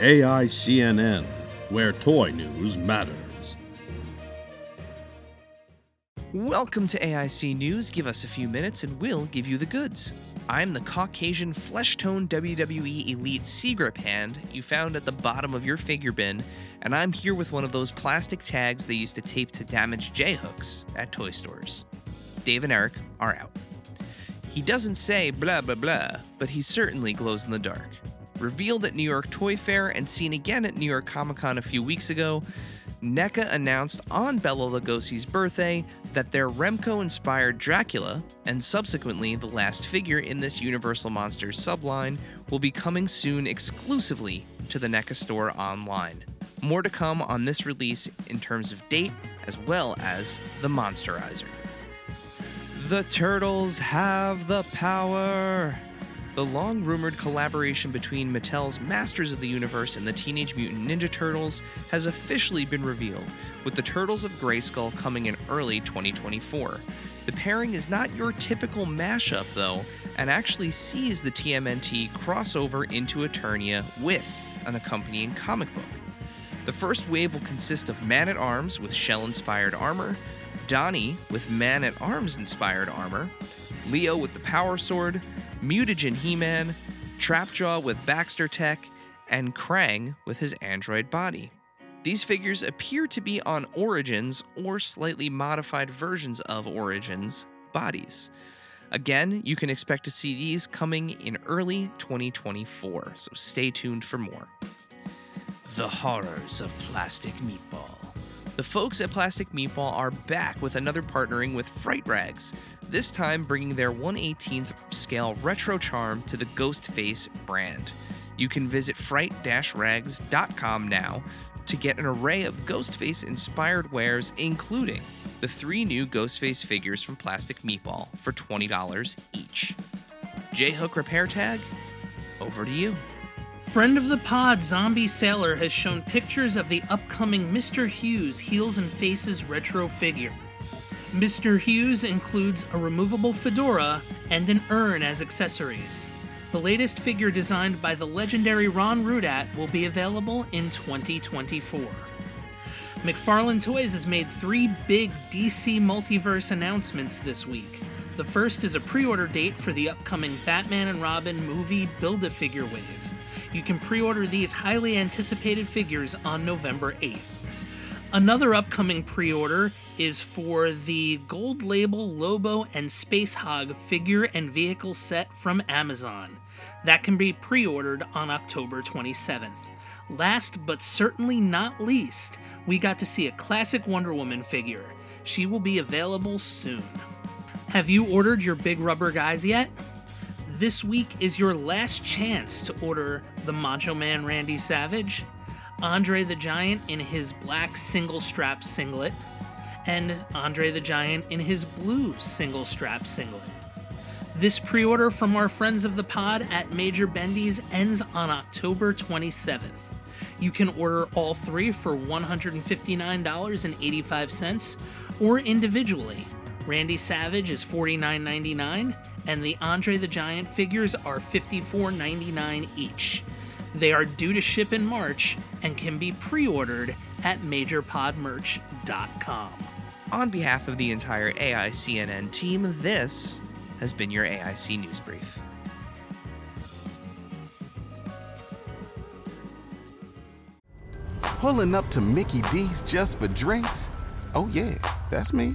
AICNN, where toy news matters. Welcome to AIC News. Give us a few minutes and we'll give you the goods. I'm the Caucasian flesh tone WWE Elite C grip hand you found at the bottom of your figure bin, and I'm here with one of those plastic tags they used to tape to damaged J hooks at toy stores. Dave and Eric are out. He doesn't say blah blah blah, but he certainly glows in the dark. Revealed at New York Toy Fair and seen again at New York Comic Con a few weeks ago, NECA announced on Bela Lugosi's birthday that their Remco inspired Dracula, and subsequently the last figure in this Universal Monsters subline, will be coming soon exclusively to the NECA store online. More to come on this release in terms of date as well as the Monsterizer. The Turtles have the power! The long rumored collaboration between Mattel's Masters of the Universe and the Teenage Mutant Ninja Turtles has officially been revealed, with the Turtles of Grayskull coming in early 2024. The pairing is not your typical mashup, though, and actually sees the TMNT crossover into Eternia with an accompanying comic book. The first wave will consist of Man at Arms with shell inspired armor, Donnie with Man at Arms inspired armor, Leo with the Power Sword, Mutagen He Man, Trapjaw with Baxter Tech, and Krang with his android body. These figures appear to be on Origins or slightly modified versions of Origins bodies. Again, you can expect to see these coming in early 2024, so stay tuned for more. The horrors of Plastic Meatball. The folks at Plastic Meatball are back with another partnering with Fright Rags, this time bringing their 118th scale retro charm to the Ghostface brand. You can visit fright-rags.com now to get an array of Ghostface inspired wares, including the three new Ghostface figures from Plastic Meatball for $20 each. J Hook Repair Tag, over to you. Friend of the pod, Zombie Sailor, has shown pictures of the upcoming Mr. Hughes Heels and Faces retro figure. Mr. Hughes includes a removable fedora and an urn as accessories. The latest figure designed by the legendary Ron Rudat will be available in 2024. McFarlane Toys has made three big DC multiverse announcements this week. The first is a pre order date for the upcoming Batman and Robin movie Build a Figure Wave. You can pre order these highly anticipated figures on November 8th. Another upcoming pre order is for the gold label Lobo and Space Hog figure and vehicle set from Amazon. That can be pre ordered on October 27th. Last but certainly not least, we got to see a classic Wonder Woman figure. She will be available soon. Have you ordered your big rubber guys yet? This week is your last chance to order the Macho Man Randy Savage, Andre the Giant in his black single strap singlet, and Andre the Giant in his blue single strap singlet. This pre order from our friends of the pod at Major Bendy's ends on October 27th. You can order all three for $159.85 or individually. Randy Savage is $49.99 and the Andre the Giant figures are $54.99 each. They are due to ship in March and can be pre ordered at MajorPodMerch.com. On behalf of the entire AICNN team, this has been your AIC News Brief. Pulling up to Mickey D's just for drinks? Oh, yeah, that's me.